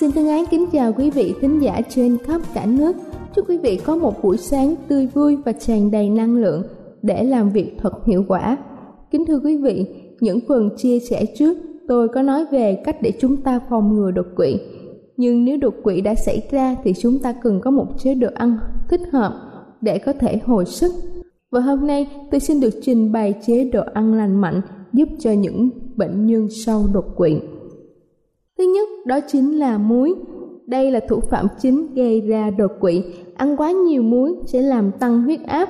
Xin thân ái kính chào quý vị thính giả trên khắp cả nước. Chúc quý vị có một buổi sáng tươi vui và tràn đầy năng lượng để làm việc thật hiệu quả. Kính thưa quý vị, những phần chia sẻ trước tôi có nói về cách để chúng ta phòng ngừa đột quỵ. Nhưng nếu đột quỵ đã xảy ra thì chúng ta cần có một chế độ ăn thích hợp để có thể hồi sức. Và hôm nay tôi xin được trình bày chế độ ăn lành mạnh giúp cho những bệnh nhân sau đột quỵ. Thứ nhất đó chính là muối. Đây là thủ phạm chính gây ra đột quỵ. Ăn quá nhiều muối sẽ làm tăng huyết áp.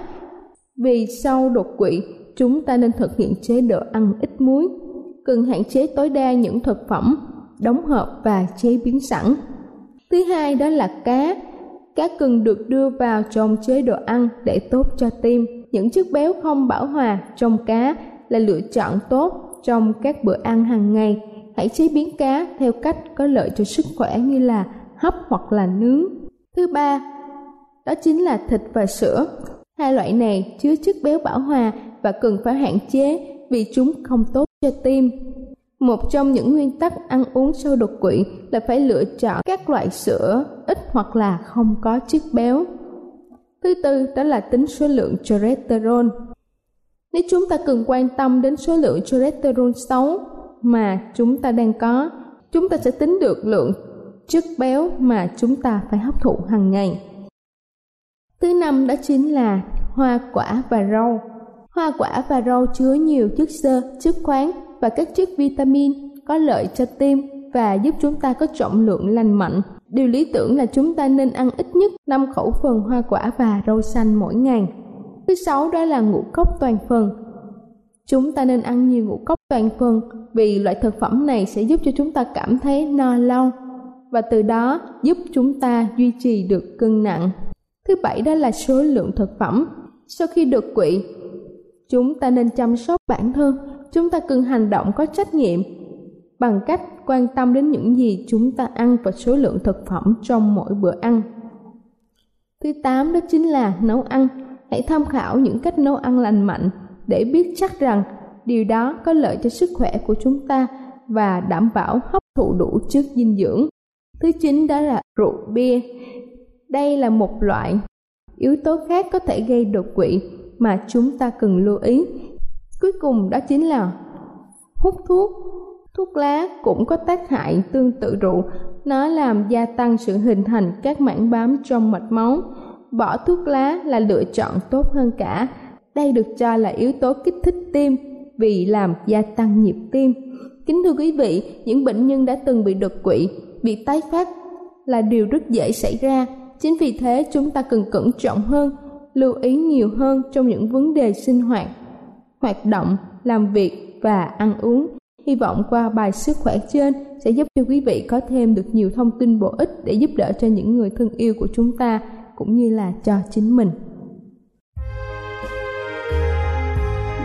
Vì sau đột quỵ, chúng ta nên thực hiện chế độ ăn ít muối. Cần hạn chế tối đa những thực phẩm đóng hộp và chế biến sẵn. Thứ hai đó là cá. Cá cần được đưa vào trong chế độ ăn để tốt cho tim. Những chất béo không bão hòa trong cá là lựa chọn tốt trong các bữa ăn hàng ngày hãy chế biến cá theo cách có lợi cho sức khỏe như là hấp hoặc là nướng. Thứ ba, đó chính là thịt và sữa. Hai loại này chứa chất béo bão hòa và cần phải hạn chế vì chúng không tốt cho tim. Một trong những nguyên tắc ăn uống sau đột quỵ là phải lựa chọn các loại sữa ít hoặc là không có chất béo. Thứ tư đó là tính số lượng cholesterol. Nếu chúng ta cần quan tâm đến số lượng cholesterol xấu mà chúng ta đang có. Chúng ta sẽ tính được lượng chất béo mà chúng ta phải hấp thụ hàng ngày. Thứ năm đó chính là hoa quả và rau. Hoa quả và rau chứa nhiều chất xơ, chất khoáng và các chất vitamin có lợi cho tim và giúp chúng ta có trọng lượng lành mạnh. Điều lý tưởng là chúng ta nên ăn ít nhất 5 khẩu phần hoa quả và rau xanh mỗi ngày. Thứ sáu đó là ngũ cốc toàn phần chúng ta nên ăn nhiều ngũ cốc toàn phần vì loại thực phẩm này sẽ giúp cho chúng ta cảm thấy no lâu và từ đó giúp chúng ta duy trì được cân nặng. Thứ bảy đó là số lượng thực phẩm. Sau khi đột quỵ, chúng ta nên chăm sóc bản thân, chúng ta cần hành động có trách nhiệm bằng cách quan tâm đến những gì chúng ta ăn và số lượng thực phẩm trong mỗi bữa ăn. Thứ tám đó chính là nấu ăn. Hãy tham khảo những cách nấu ăn lành mạnh để biết chắc rằng điều đó có lợi cho sức khỏe của chúng ta và đảm bảo hấp thụ đủ chất dinh dưỡng. Thứ chín đó là rượu bia. Đây là một loại yếu tố khác có thể gây đột quỵ mà chúng ta cần lưu ý. Cuối cùng đó chính là hút thuốc. Thuốc lá cũng có tác hại tương tự rượu, nó làm gia tăng sự hình thành các mảng bám trong mạch máu. Bỏ thuốc lá là lựa chọn tốt hơn cả. Đây được cho là yếu tố kích thích tim vì làm gia tăng nhịp tim. Kính thưa quý vị, những bệnh nhân đã từng bị đột quỵ, bị tái phát là điều rất dễ xảy ra. Chính vì thế chúng ta cần cẩn trọng hơn, lưu ý nhiều hơn trong những vấn đề sinh hoạt, hoạt động, làm việc và ăn uống. Hy vọng qua bài sức khỏe trên sẽ giúp cho quý vị có thêm được nhiều thông tin bổ ích để giúp đỡ cho những người thân yêu của chúng ta cũng như là cho chính mình.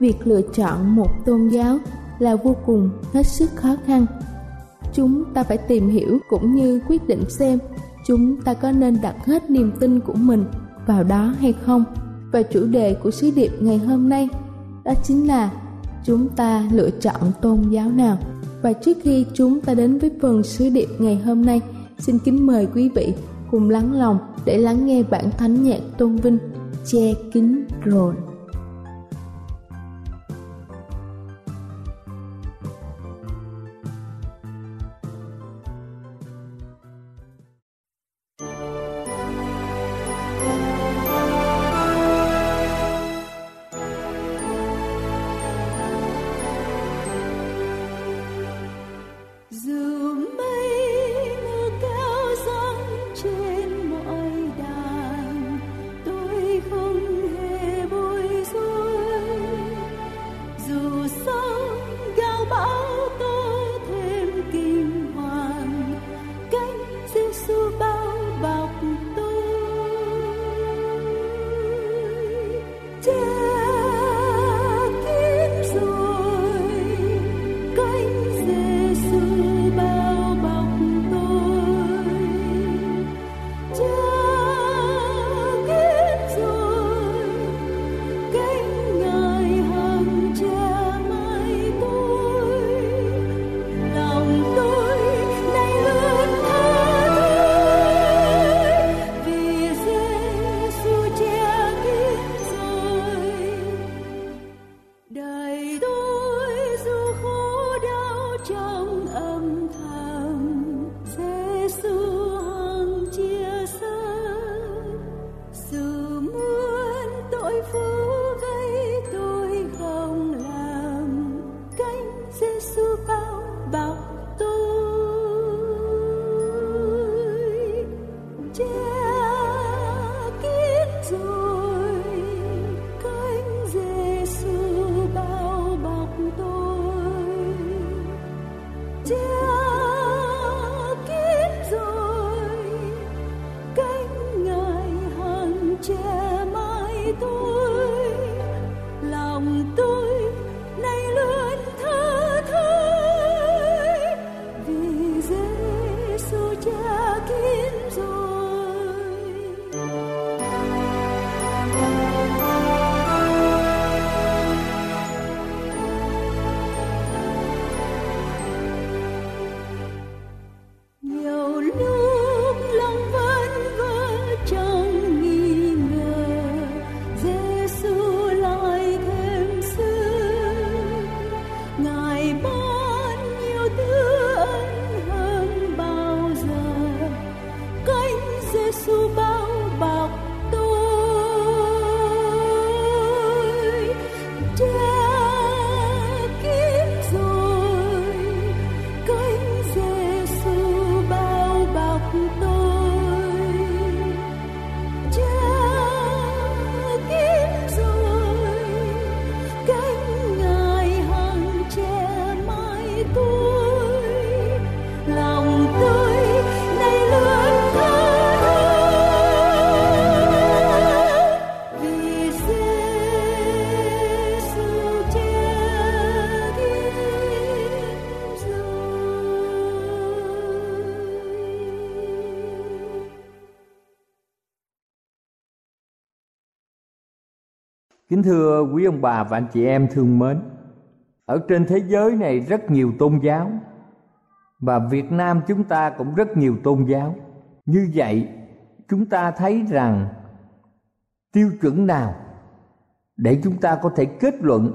việc lựa chọn một tôn giáo là vô cùng hết sức khó khăn. Chúng ta phải tìm hiểu cũng như quyết định xem chúng ta có nên đặt hết niềm tin của mình vào đó hay không. Và chủ đề của sứ điệp ngày hôm nay đó chính là chúng ta lựa chọn tôn giáo nào. Và trước khi chúng ta đến với phần sứ điệp ngày hôm nay, xin kính mời quý vị cùng lắng lòng để lắng nghe bản thánh nhạc tôn vinh che kín rồi. Lòng tôi nay luôn tôi Kính thưa quý ông bà và anh chị em thương mến, ở trên thế giới này rất nhiều tôn giáo và Việt Nam chúng ta cũng rất nhiều tôn giáo. Như vậy, chúng ta thấy rằng tiêu chuẩn nào để chúng ta có thể kết luận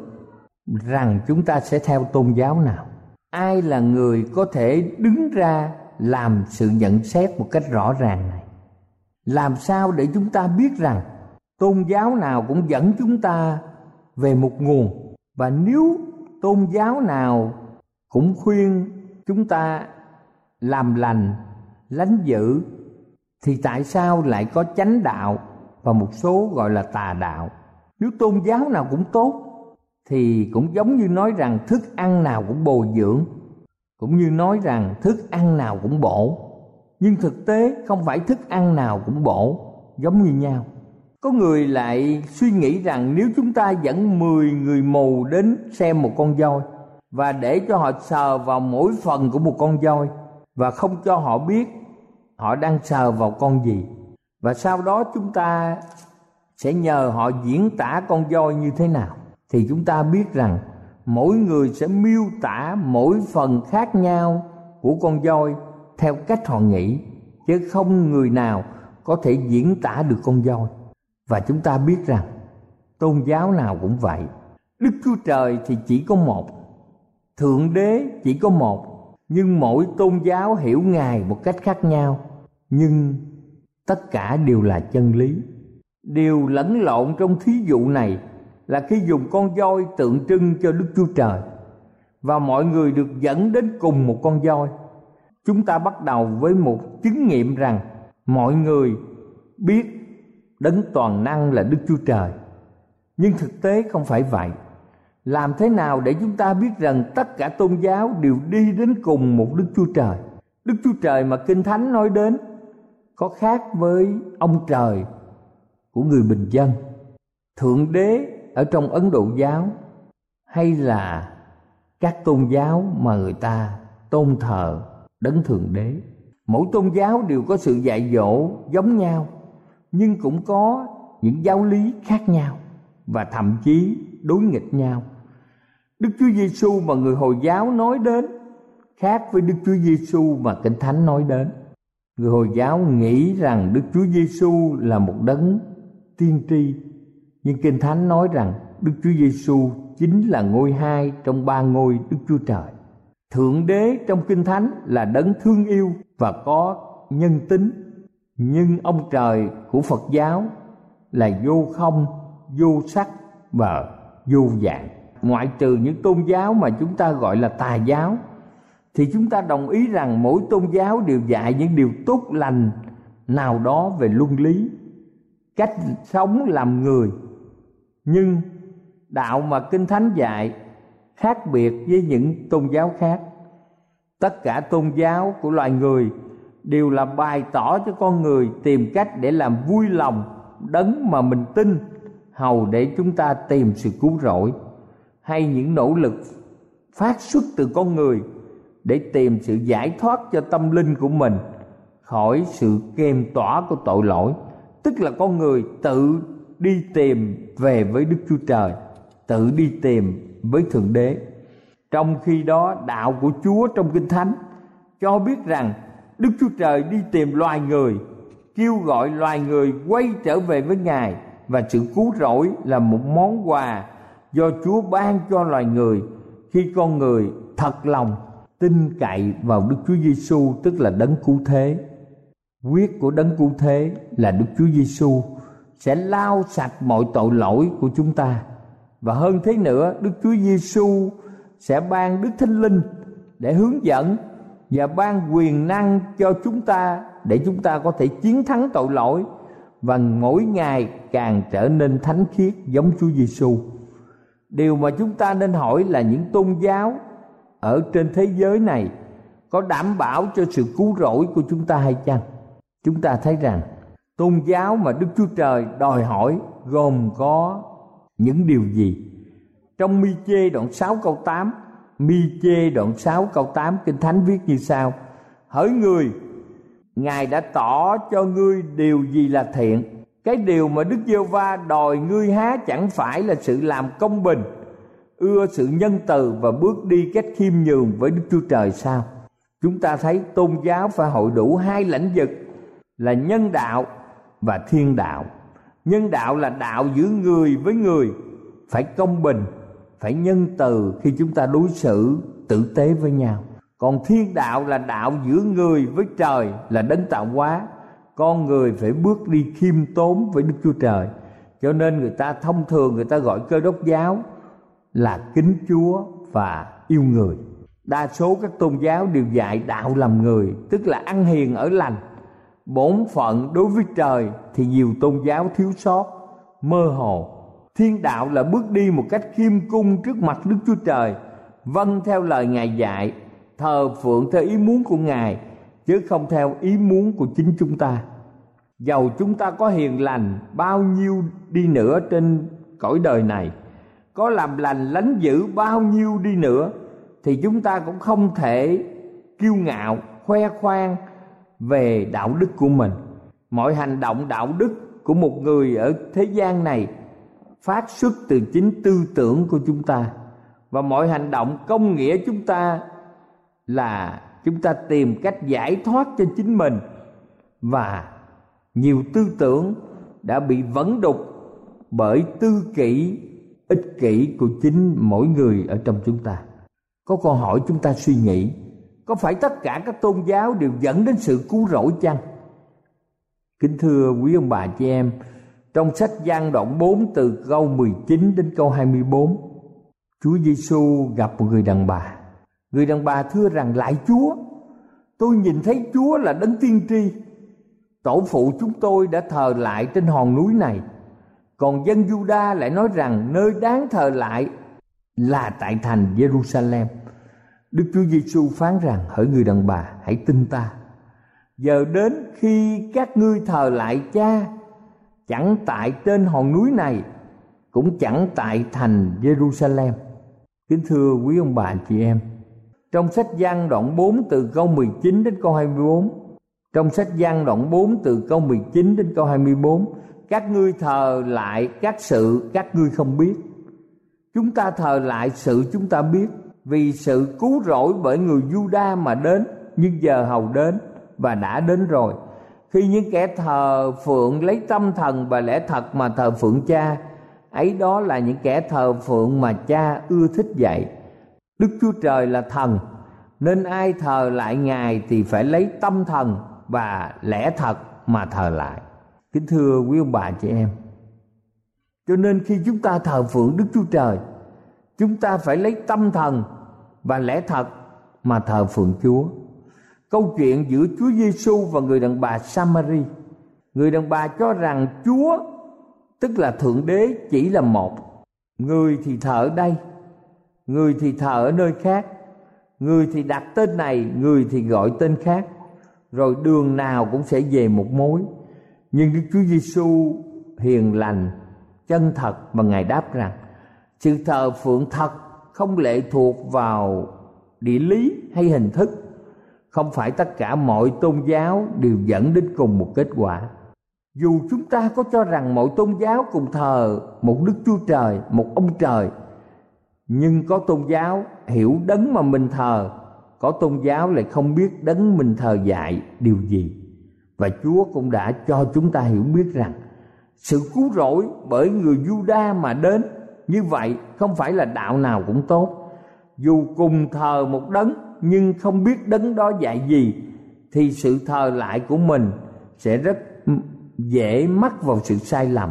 rằng chúng ta sẽ theo tôn giáo nào? Ai là người có thể đứng ra làm sự nhận xét một cách rõ ràng này? Làm sao để chúng ta biết rằng tôn giáo nào cũng dẫn chúng ta về một nguồn. Và nếu tôn giáo nào cũng khuyên chúng ta làm lành, lánh dữ, thì tại sao lại có chánh đạo và một số gọi là tà đạo? Nếu tôn giáo nào cũng tốt, thì cũng giống như nói rằng thức ăn nào cũng bồi dưỡng, cũng như nói rằng thức ăn nào cũng bổ. Nhưng thực tế không phải thức ăn nào cũng bổ, giống như nhau có người lại suy nghĩ rằng nếu chúng ta dẫn 10 người mù đến xem một con voi và để cho họ sờ vào mỗi phần của một con voi và không cho họ biết họ đang sờ vào con gì, và sau đó chúng ta sẽ nhờ họ diễn tả con voi như thế nào, thì chúng ta biết rằng mỗi người sẽ miêu tả mỗi phần khác nhau của con voi theo cách họ nghĩ, chứ không người nào có thể diễn tả được con voi và chúng ta biết rằng, tôn giáo nào cũng vậy. Đức chúa trời thì chỉ có một, thượng đế chỉ có một. Nhưng mỗi tôn giáo hiểu ngài một cách khác nhau. Nhưng tất cả đều là chân lý. Điều lẫn lộn trong thí dụ này là khi dùng con voi tượng trưng cho đức chúa trời và mọi người được dẫn đến cùng một con voi. Chúng ta bắt đầu với một chứng nghiệm rằng mọi người biết đấng toàn năng là đức chúa trời. Nhưng thực tế không phải vậy. Làm thế nào để chúng ta biết rằng tất cả tôn giáo đều đi đến cùng một đức chúa trời? Đức chúa trời mà kinh thánh nói đến có khác với ông trời của người bình dân. Thượng đế ở trong ấn độ giáo hay là các tôn giáo mà người ta tôn thờ đấng thượng đế? Mỗi tôn giáo đều có sự dạy dỗ giống nhau nhưng cũng có những giáo lý khác nhau và thậm chí đối nghịch nhau Đức Chúa Giêsu mà người Hồi giáo nói đến khác với Đức Chúa Giêsu mà Kinh Thánh nói đến. Người Hồi giáo nghĩ rằng Đức Chúa Giêsu là một đấng tiên tri, nhưng Kinh Thánh nói rằng Đức Chúa Giêsu chính là ngôi hai trong ba ngôi Đức Chúa Trời. Thượng đế trong Kinh Thánh là đấng thương yêu và có nhân tính, nhưng ông trời của Phật giáo là vô không, vô sắc và vô dạng. Ngoại trừ những tôn giáo mà chúng ta gọi là tà giáo thì chúng ta đồng ý rằng mỗi tôn giáo đều dạy những điều tốt lành nào đó về luân lý cách sống làm người. Nhưng đạo mà kinh thánh dạy khác biệt với những tôn giáo khác. Tất cả tôn giáo của loài người đều là bày tỏ cho con người tìm cách để làm vui lòng, đấng mà mình tin, hầu để chúng ta tìm sự cứu rỗi, hay những nỗ lực phát xuất từ con người để tìm sự giải thoát cho tâm linh của mình khỏi sự kềm tỏa của tội lỗi. Tức là con người tự đi tìm về với đức chúa trời, tự đi tìm với thượng đế. Trong khi đó, đạo của chúa trong kinh thánh cho biết rằng đức chúa trời đi tìm loài người kêu gọi loài người quay trở về với ngài và sự cứu rỗi là một món quà do Chúa ban cho loài người khi con người thật lòng tin cậy vào Đức Chúa Giêsu tức là đấng cứu thế. Quyết của đấng cứu thế là Đức Chúa Giêsu sẽ lau sạch mọi tội lỗi của chúng ta. Và hơn thế nữa, Đức Chúa Giêsu sẽ ban Đức Thánh Linh để hướng dẫn và ban quyền năng cho chúng ta để chúng ta có thể chiến thắng tội lỗi và mỗi ngày càng trở nên thánh khiết giống Chúa Giêsu điều mà chúng ta nên hỏi là những tôn giáo ở trên thế giới này có đảm bảo cho sự cứu rỗi của chúng ta hay chăng? Chúng ta thấy rằng tôn giáo mà đức chúa trời đòi hỏi gồm có những điều gì? Trong mi chê đoạn 6 câu 8 mi chê đoạn 6 câu 8 kinh thánh viết như sau. Hỡi người, ngài đã tỏ cho ngươi điều gì là thiện? Cái điều mà đức giê va đòi ngươi há chẳng phải là sự làm công bình, ưa sự nhân từ và bước đi cách khiêm nhường với đức chúa trời sao? Chúng ta thấy tôn giáo phải hội đủ hai lãnh vực, là nhân đạo và thiên đạo. Nhân đạo là đạo giữa người với người, phải công bình phải nhân từ khi chúng ta đối xử tử tế với nhau. Còn thiên đạo là đạo giữa người với trời, là đấng tạo hóa. Con người phải bước đi khiêm tốn với đức chúa trời. Cho nên người ta thông thường người ta gọi cơ đốc giáo là kính chúa và yêu người. Đa số các tôn giáo đều dạy đạo làm người, tức là ăn hiền ở lành. Bổn phận đối với trời thì nhiều tôn giáo thiếu sót, mơ hồ thiên đạo là bước đi một cách khiêm cung trước mặt đức chúa trời vâng theo lời ngài dạy, thờ phượng theo ý muốn của ngài, chứ không theo ý muốn của chính chúng ta. Dầu chúng ta có hiền lành, bao nhiêu đi nữa trên cõi đời này, có làm lành lánh dữ bao nhiêu đi nữa, thì chúng ta cũng không thể kiêu ngạo, khoe khoang về đạo đức của mình. Mọi hành động đạo đức của một người ở thế gian này phát xuất từ chính tư tưởng của chúng ta. Và mọi hành động công nghĩa chúng ta là chúng ta tìm cách giải thoát cho chính mình. Và nhiều tư tưởng đã bị vấn đục bởi tư kỷ, ích kỷ của chính mỗi người ở trong chúng ta. Có câu hỏi chúng ta suy nghĩ, có phải tất cả các tôn giáo đều dẫn đến sự cứu rỗi chăng? Kính thưa quý ông bà, chị em trong sách Giăng đoạn 4 từ câu 19 đến câu 24 Chúa Giêsu gặp một người đàn bà. Người đàn bà thưa rằng, lại Chúa, Tôi nhìn thấy Chúa là đấng tiên tri. Tổ phụ chúng tôi đã thờ lại trên hòn núi này. Còn dân Juda lại nói rằng, nơi đáng thờ lại là tại thành Jerusalem Đức Chúa Giêsu phán rằng, hỡi người đàn bà, hãy tin ta. Giờ đến khi các ngươi thờ lại cha Chẳng tại trên hòn núi này, Cũng chẳng tại thành Jerusalem. Kính thưa quý ông bà chị em, Trong sách Giăng đoạn 4 từ câu 19 đến câu 24 Trong sách Giăng đoạn 4 từ câu 19 đến câu 24 Các ngươi thờ lại các sự các ngươi không biết. Chúng ta thờ lại sự chúng ta biết, Vì sự cứu rỗi bởi người Juda mà đến, Nhưng giờ hầu đến và đã đến rồi. Khi những kẻ thờ phượng lấy tâm thần và lẽ thật mà thờ phượng cha, ấy đó là những kẻ thờ phượng mà cha ưa thích dạy. Đức chúa trời là thần, nên ai thờ lại ngài thì phải lấy tâm thần và lẽ thật mà thờ lại. Kính thưa quý ông bà chị em, cho nên khi chúng ta thờ phượng đức chúa trời, chúng ta phải lấy tâm thần và lẽ thật mà thờ phượng chúa câu chuyện giữa chúa giêsu và người đàn bà samari. Người đàn bà cho rằng chúa, tức là thượng đế, chỉ là một. Người thì thờ ở đây, người thì thờ ở nơi khác. Người thì đặt tên này, người thì gọi tên khác. Rồi đường nào cũng sẽ về một mối. Nhưng đức chúa giêsu hiền lành, chân thật và ngài đáp rằng, sự thờ phượng thật không lệ thuộc vào địa lý hay hình thức không phải tất cả mọi tôn giáo đều dẫn đến cùng một kết quả. Dù chúng ta có cho rằng mọi tôn giáo cùng thờ một đức chúa trời, một ông trời, nhưng có tôn giáo hiểu đấng mà mình thờ, có tôn giáo lại không biết đấng mình thờ dạy điều gì. Và chúa cũng đã cho chúng ta hiểu biết rằng sự cứu rỗi bởi người Juda mà đến như vậy không phải là đạo nào cũng tốt. Dù cùng thờ một đấng nhưng không biết đấng đó dạy gì, thì sự thờ lại của mình sẽ rất dễ mắc vào sự sai lầm.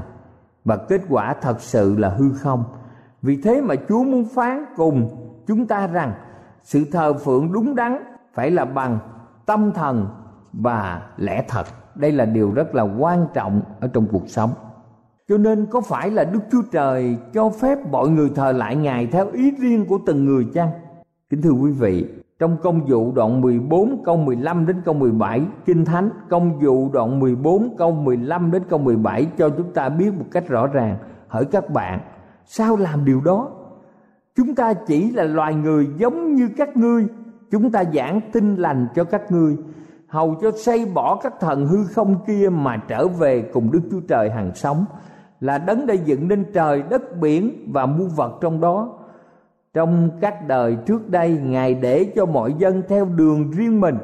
Và kết quả thật sự là hư không. Vì thế mà chúa muốn phán cùng chúng ta rằng, sự thờ phượng đúng đắn phải là bằng tâm thần và lẽ thật. Đây là điều rất là quan trọng ở trong cuộc sống. Cho nên có phải là đức chúa trời cho phép mọi người thờ lại ngài theo ý riêng của từng người chăng? Kính thưa quý vị trong công vụ đoạn 14 câu 15 đến câu 17 Kinh Thánh, công vụ đoạn 14 câu 15 đến câu 17 cho chúng ta biết một cách rõ ràng. Hỏi các bạn, sao làm điều đó? Chúng ta chỉ là loài người giống như các ngươi. Chúng ta giảng tin lành cho các ngươi. Hầu cho xây bỏ các thần hư không kia mà trở về cùng Đức Chúa Trời hàng sống. Là đấng đã dựng nên trời, đất, biển và muôn vật trong đó trong các đời trước đây, ngài để cho mọi dân theo đường riêng mình.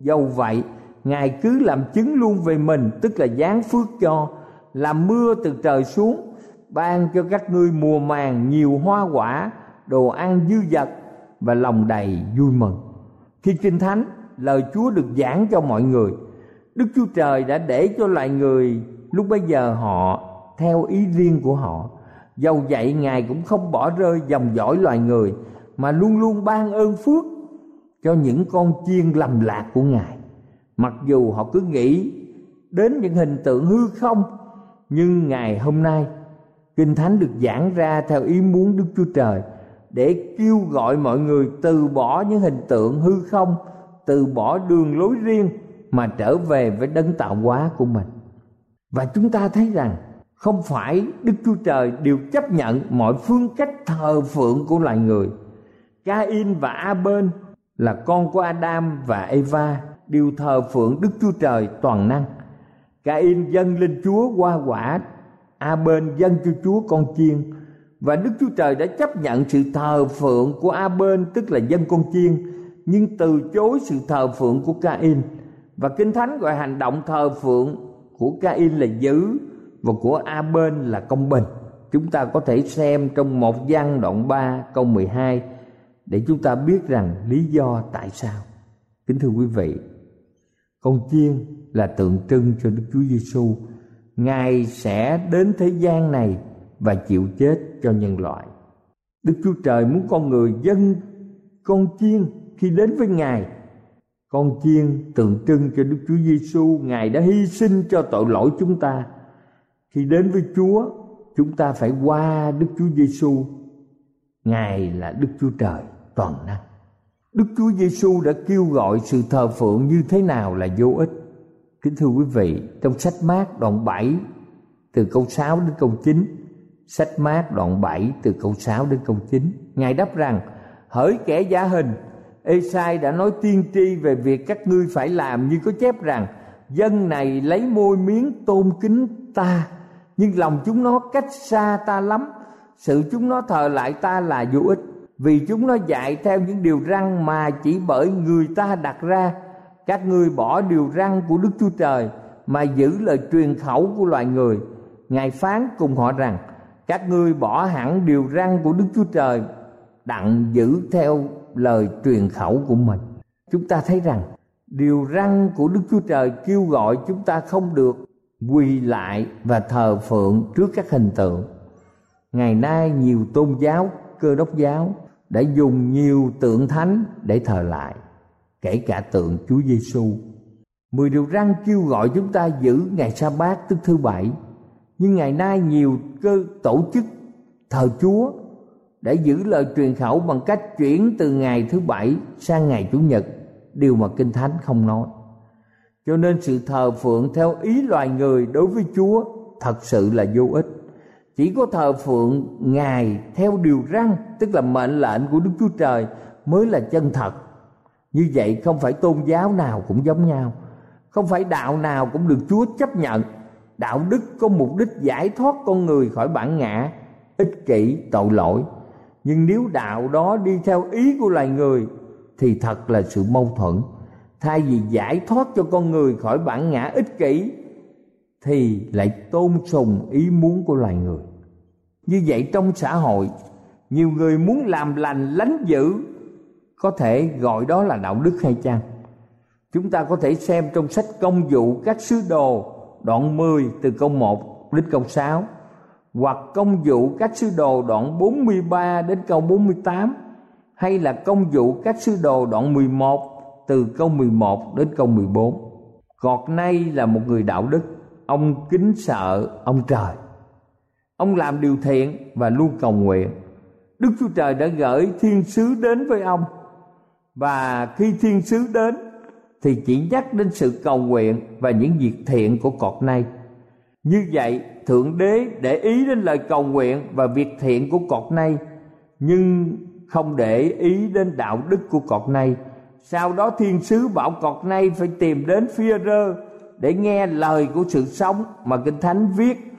Dầu vậy, ngài cứ làm chứng luôn về mình, tức là giáng phước cho, làm mưa từ trời xuống, ban cho các ngươi mùa màng nhiều hoa quả, đồ ăn dư dật và lòng đầy vui mừng. Khi kinh thánh, lời chúa được giảng cho mọi người, đức chúa trời đã để cho loài người lúc bấy giờ họ theo ý riêng của họ dầu vậy ngài cũng không bỏ rơi dòng dõi loài người, mà luôn luôn ban ơn phước cho những con chiên lầm lạc của ngài. Mặc dù họ cứ nghĩ đến những hình tượng hư không, nhưng ngày hôm nay, kinh thánh được giảng ra theo ý muốn đức chúa trời để kêu gọi mọi người từ bỏ những hình tượng hư không, từ bỏ đường lối riêng mà trở về với đấng tạo hóa của mình. Và chúng ta thấy rằng không phải đức chúa trời đều chấp nhận mọi phương cách thờ phượng của loài người. Cain và Abel là con của Adam và Eva đều thờ phượng Đức Chúa Trời toàn năng. Cain dâng lên Chúa qua quả, Abel dâng cho Chúa con chiên. Và Đức Chúa Trời đã chấp nhận sự thờ phượng của Abel tức là dân con chiên nhưng từ chối sự thờ phượng của Cain. Và Kinh Thánh gọi hành động thờ phượng của Cain là giữ và của a bên là công bình. Chúng ta có thể xem trong một văn đoạn 3 câu 12 để chúng ta biết rằng lý do tại sao. Kính thưa quý vị, con chiên là tượng trưng cho Đức Chúa Giêsu. Ngài sẽ đến thế gian này và chịu chết cho nhân loại. Đức Chúa Trời muốn con người dân con chiên khi đến với Ngài. Con chiên tượng trưng cho Đức Chúa Giêsu, Ngài đã hy sinh cho tội lỗi chúng ta. Khi đến với Chúa, chúng ta phải qua Đức Chúa Giêsu. Ngài là Đức Chúa Trời toàn năng. Đức Chúa Giêsu đã kêu gọi sự thờ phượng như thế nào là vô ích. Kính thưa quý vị, trong sách mát đoạn 7 từ câu 6 đến câu 9, sách mát đoạn 7 từ câu 6 đến câu 9, Ngài đáp rằng: Hỡi kẻ giả hình, Esai đã nói tiên tri về việc các ngươi phải làm như có chép rằng dân này lấy môi miếng tôn kính ta nhưng lòng chúng nó cách xa ta lắm. Sự chúng nó thờ lại ta là vô ích. Vì chúng nó dạy theo những điều răn mà chỉ bởi người ta đặt ra. Các ngươi bỏ điều răn của đức chúa trời mà giữ lời truyền khẩu của loài người. Ngài phán cùng họ rằng, các ngươi bỏ hẳn điều răn của đức chúa trời đặng giữ theo lời truyền khẩu của mình. Chúng ta thấy rằng, điều răn của đức chúa trời kêu gọi chúng ta không được quỳ lại và thờ phượng trước các hình tượng. Ngày nay nhiều tôn giáo, cơ đốc giáo đã dùng nhiều tượng thánh để thờ lại, kể cả tượng Chúa Giêsu. Mười điều răn kêu gọi chúng ta giữ ngày sa bát tức thứ bảy. Nhưng ngày nay nhiều cơ, tổ chức thờ Chúa đã giữ lời truyền khẩu bằng cách chuyển từ ngày thứ bảy sang ngày chủ nhật, điều mà kinh thánh không nói cho nên sự thờ phượng theo ý loài người đối với chúa thật sự là vô ích. Chỉ có thờ phượng ngài theo điều răn, tức là mệnh lệnh của đức chúa trời, mới là chân thật. Như vậy không phải tôn giáo nào cũng giống nhau. Không phải đạo nào cũng được chúa chấp nhận. Đạo đức có mục đích giải thoát con người khỏi bản ngã, ích kỷ, tội lỗi. Nhưng nếu đạo đó đi theo ý của loài người, thì thật là sự mâu thuẫn thay vì giải thoát cho con người khỏi bản ngã ích kỷ, thì lại tôn sùng ý muốn của loài người. Như vậy trong xã hội, nhiều người muốn làm lành, lánh dữ, có thể gọi đó là đạo đức hay chăng? Chúng ta có thể xem trong sách công vụ các sứ đồ, đoạn 10 từ câu 1 đến câu 6 hoặc công vụ các sứ đồ đoạn 43 đến câu 48 hay là công vụ các sứ đồ đoạn 11 từ câu 11 đến câu 14. Gọt nay là một người đạo đức, ông kính sợ ông trời. Ông làm điều thiện và luôn cầu nguyện. Đức Chúa Trời đã gửi thiên sứ đến với ông và khi thiên sứ đến thì chỉ nhắc đến sự cầu nguyện và những việc thiện của cọt nay. Như vậy, Thượng Đế để ý đến lời cầu nguyện và việc thiện của cọt nay, nhưng không để ý đến đạo đức của cọt nay sau đó thiên sứ bảo cọt nay phải tìm đến phía rơ để nghe lời của sự sống mà Kinh Thánh viết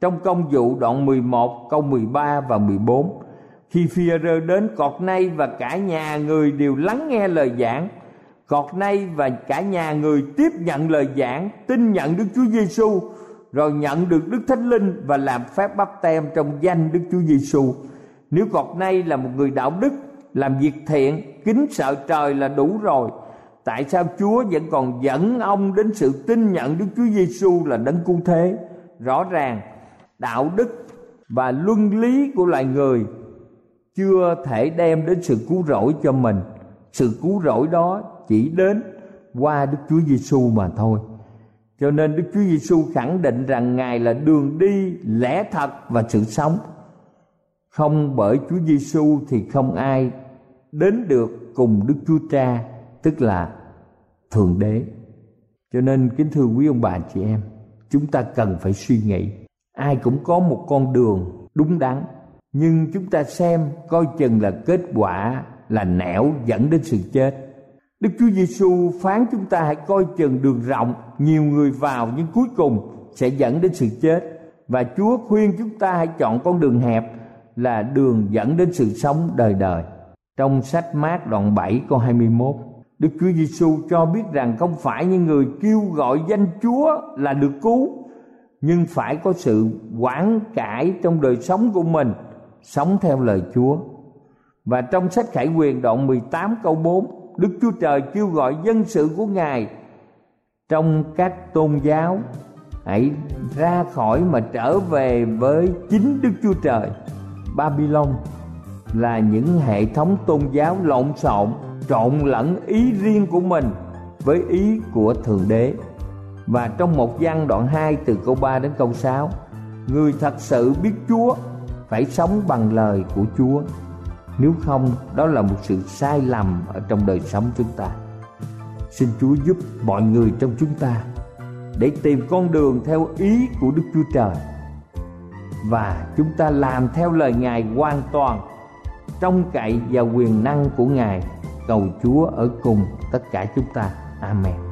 trong công vụ đoạn 11 câu 13 và 14. Khi phi rơ đến cọt nay và cả nhà người đều lắng nghe lời giảng, cọt nay và cả nhà người tiếp nhận lời giảng, tin nhận Đức Chúa Giêsu rồi nhận được Đức Thánh Linh và làm phép bắp tem trong danh Đức Chúa Giêsu. Nếu cọt nay là một người đạo đức, làm việc thiện, kính sợ trời là đủ rồi tại sao Chúa vẫn còn dẫn ông đến sự tin nhận Đức Chúa Giêsu là đấng cứu thế? Rõ ràng đạo đức và luân lý của loài người chưa thể đem đến sự cứu rỗi cho mình. Sự cứu rỗi đó chỉ đến qua Đức Chúa Giêsu mà thôi. Cho nên Đức Chúa Giêsu khẳng định rằng Ngài là đường đi, lẽ thật và sự sống. Không bởi Chúa Giêsu thì không ai đến được cùng Đức Chúa Cha tức là thượng đế cho nên kính thưa quý ông bà chị em chúng ta cần phải suy nghĩ ai cũng có một con đường đúng đắn nhưng chúng ta xem coi chừng là kết quả là nẻo dẫn đến sự chết Đức Chúa Giêsu phán chúng ta hãy coi chừng đường rộng, nhiều người vào nhưng cuối cùng sẽ dẫn đến sự chết. Và Chúa khuyên chúng ta hãy chọn con đường hẹp là đường dẫn đến sự sống đời đời. Trong sách Mát đoạn 7 câu 21 Đức Chúa Giêsu cho biết rằng không phải những người kêu gọi danh Chúa là được cứu, nhưng phải có sự quản cải trong đời sống của mình, sống theo lời Chúa. Và trong sách Khải Quyền đoạn 18 câu 4 Đức Chúa Trời kêu gọi dân sự của Ngài trong các tôn giáo, hãy ra khỏi mà trở về với chính Đức Chúa Trời. Babylon là những hệ thống tôn giáo lộn xộn, trộn lẫn ý riêng của mình với ý của thượng đế. Và trong một văn đoạn 2 từ câu 3 đến câu 6 người thật sự biết Chúa phải sống bằng lời của Chúa. Nếu không, đó là một sự sai lầm ở trong đời sống chúng ta. Xin Chúa giúp mọi người trong chúng ta để tìm con đường theo ý của Đức Chúa Trời. Và chúng ta làm theo lời Ngài hoàn toàn trông cậy vào quyền năng của Ngài cầu Chúa ở cùng tất cả chúng ta. Amen.